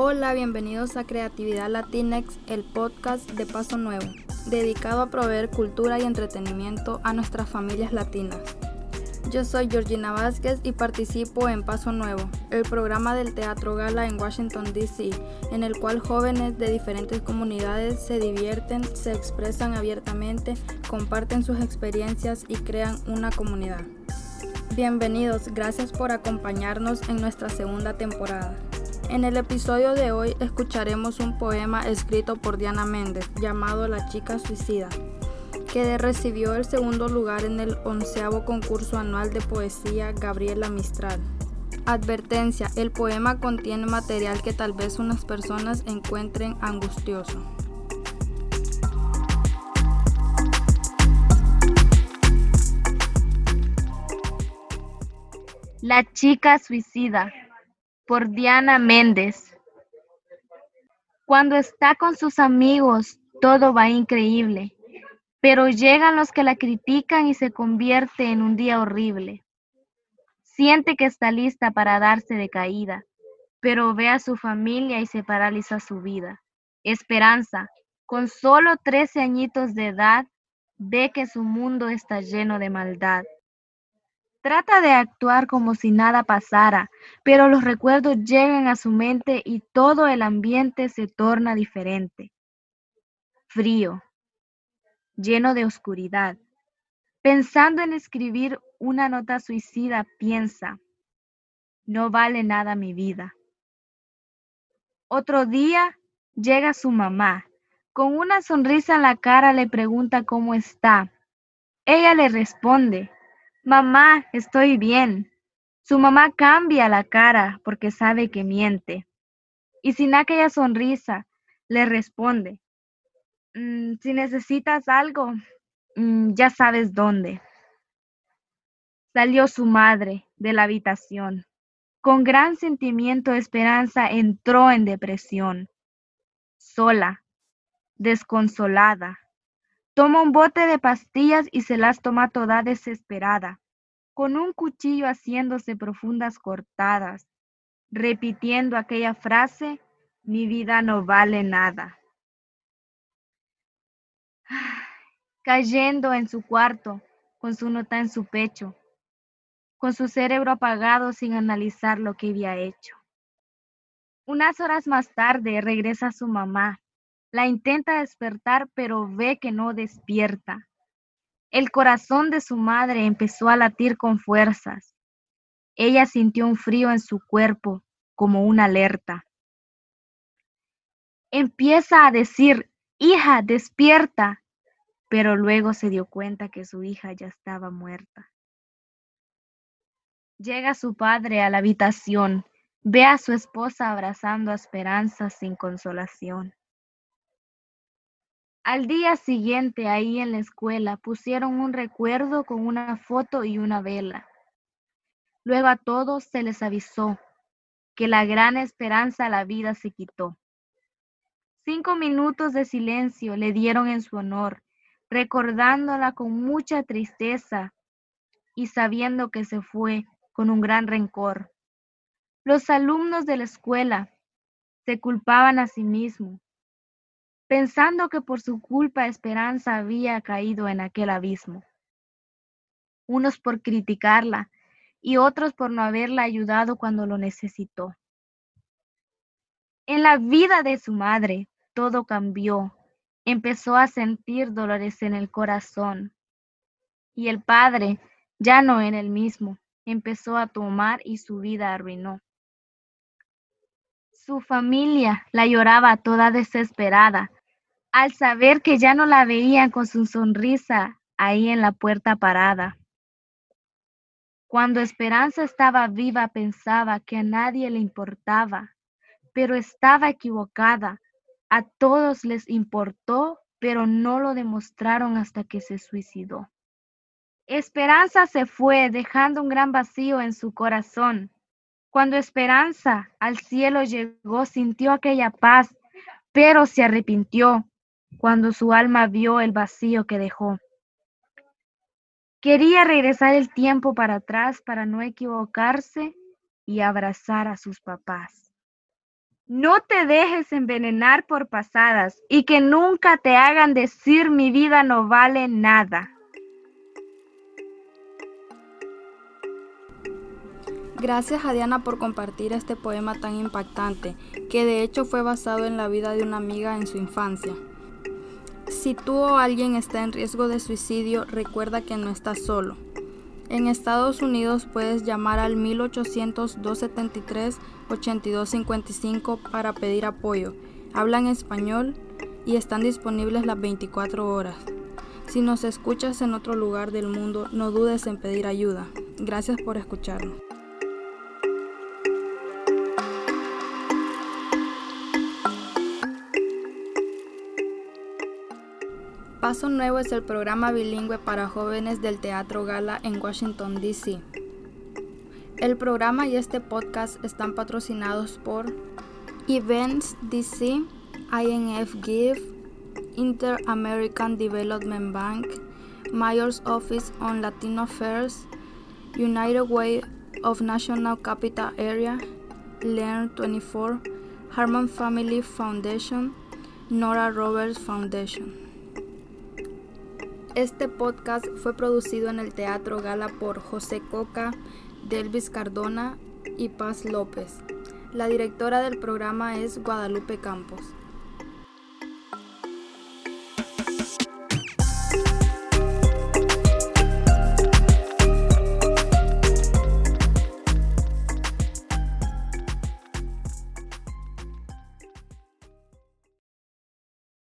Hola, bienvenidos a Creatividad Latinex, el podcast de Paso Nuevo, dedicado a proveer cultura y entretenimiento a nuestras familias latinas. Yo soy Georgina Vázquez y participo en Paso Nuevo, el programa del Teatro Gala en Washington, D.C., en el cual jóvenes de diferentes comunidades se divierten, se expresan abiertamente, comparten sus experiencias y crean una comunidad. Bienvenidos, gracias por acompañarnos en nuestra segunda temporada. En el episodio de hoy escucharemos un poema escrito por Diana Méndez llamado La chica suicida que recibió el segundo lugar en el onceavo concurso anual de poesía Gabriela Mistral. Advertencia, el poema contiene material que tal vez unas personas encuentren angustioso. La chica suicida por Diana Méndez. Cuando está con sus amigos, todo va increíble. Pero llegan los que la critican y se convierte en un día horrible. Siente que está lista para darse de caída, pero ve a su familia y se paraliza su vida. Esperanza, con solo 13 añitos de edad, ve que su mundo está lleno de maldad. Trata de actuar como si nada pasara, pero los recuerdos llegan a su mente y todo el ambiente se torna diferente. Frío, lleno de oscuridad. Pensando en escribir una nota suicida, piensa, no vale nada mi vida. Otro día llega su mamá. Con una sonrisa en la cara le pregunta cómo está. Ella le responde, mamá, estoy bien. Su mamá cambia la cara porque sabe que miente. Y sin aquella sonrisa, le responde, Mm, si necesitas algo, mm, ya sabes dónde. Salió su madre de la habitación. Con gran sentimiento de esperanza entró en depresión. Sola, desconsolada. Toma un bote de pastillas y se las toma toda desesperada, con un cuchillo haciéndose profundas cortadas, repitiendo aquella frase, mi vida no vale nada. cayendo en su cuarto, con su nota en su pecho, con su cerebro apagado sin analizar lo que había hecho. Unas horas más tarde regresa su mamá. La intenta despertar, pero ve que no despierta. El corazón de su madre empezó a latir con fuerzas. Ella sintió un frío en su cuerpo, como una alerta. Empieza a decir, hija, despierta pero luego se dio cuenta que su hija ya estaba muerta. Llega su padre a la habitación, ve a su esposa abrazando a Esperanza sin consolación. Al día siguiente, ahí en la escuela, pusieron un recuerdo con una foto y una vela. Luego a todos se les avisó que la gran esperanza a la vida se quitó. Cinco minutos de silencio le dieron en su honor recordándola con mucha tristeza y sabiendo que se fue con un gran rencor. Los alumnos de la escuela se culpaban a sí mismos, pensando que por su culpa Esperanza había caído en aquel abismo. Unos por criticarla y otros por no haberla ayudado cuando lo necesitó. En la vida de su madre todo cambió empezó a sentir dolores en el corazón. Y el padre, ya no en el mismo, empezó a tomar y su vida arruinó. Su familia la lloraba toda desesperada al saber que ya no la veían con su sonrisa ahí en la puerta parada. Cuando Esperanza estaba viva pensaba que a nadie le importaba, pero estaba equivocada a todos les importó, pero no lo demostraron hasta que se suicidó. Esperanza se fue, dejando un gran vacío en su corazón. Cuando Esperanza al cielo llegó, sintió aquella paz, pero se arrepintió cuando su alma vio el vacío que dejó. Quería regresar el tiempo para atrás para no equivocarse y abrazar a sus papás. No te dejes envenenar por pasadas y que nunca te hagan decir mi vida no vale nada. Gracias a Diana por compartir este poema tan impactante, que de hecho fue basado en la vida de una amiga en su infancia. Si tú o alguien está en riesgo de suicidio, recuerda que no estás solo. En Estados Unidos puedes llamar al 1800-273-8255 para pedir apoyo. Hablan español y están disponibles las 24 horas. Si nos escuchas en otro lugar del mundo, no dudes en pedir ayuda. Gracias por escucharnos. Paso Nuevo es el programa bilingüe para jóvenes del Teatro Gala en Washington, D.C. El programa y este podcast están patrocinados por Events DC, INF Give, Inter-American Development Bank, Mayor's Office on Latino Affairs, United Way of National Capital Area, Learn 24, Harmon Family Foundation, Nora Roberts Foundation. Este podcast fue producido en el Teatro Gala por José Coca, Delvis Cardona y Paz López. La directora del programa es Guadalupe Campos.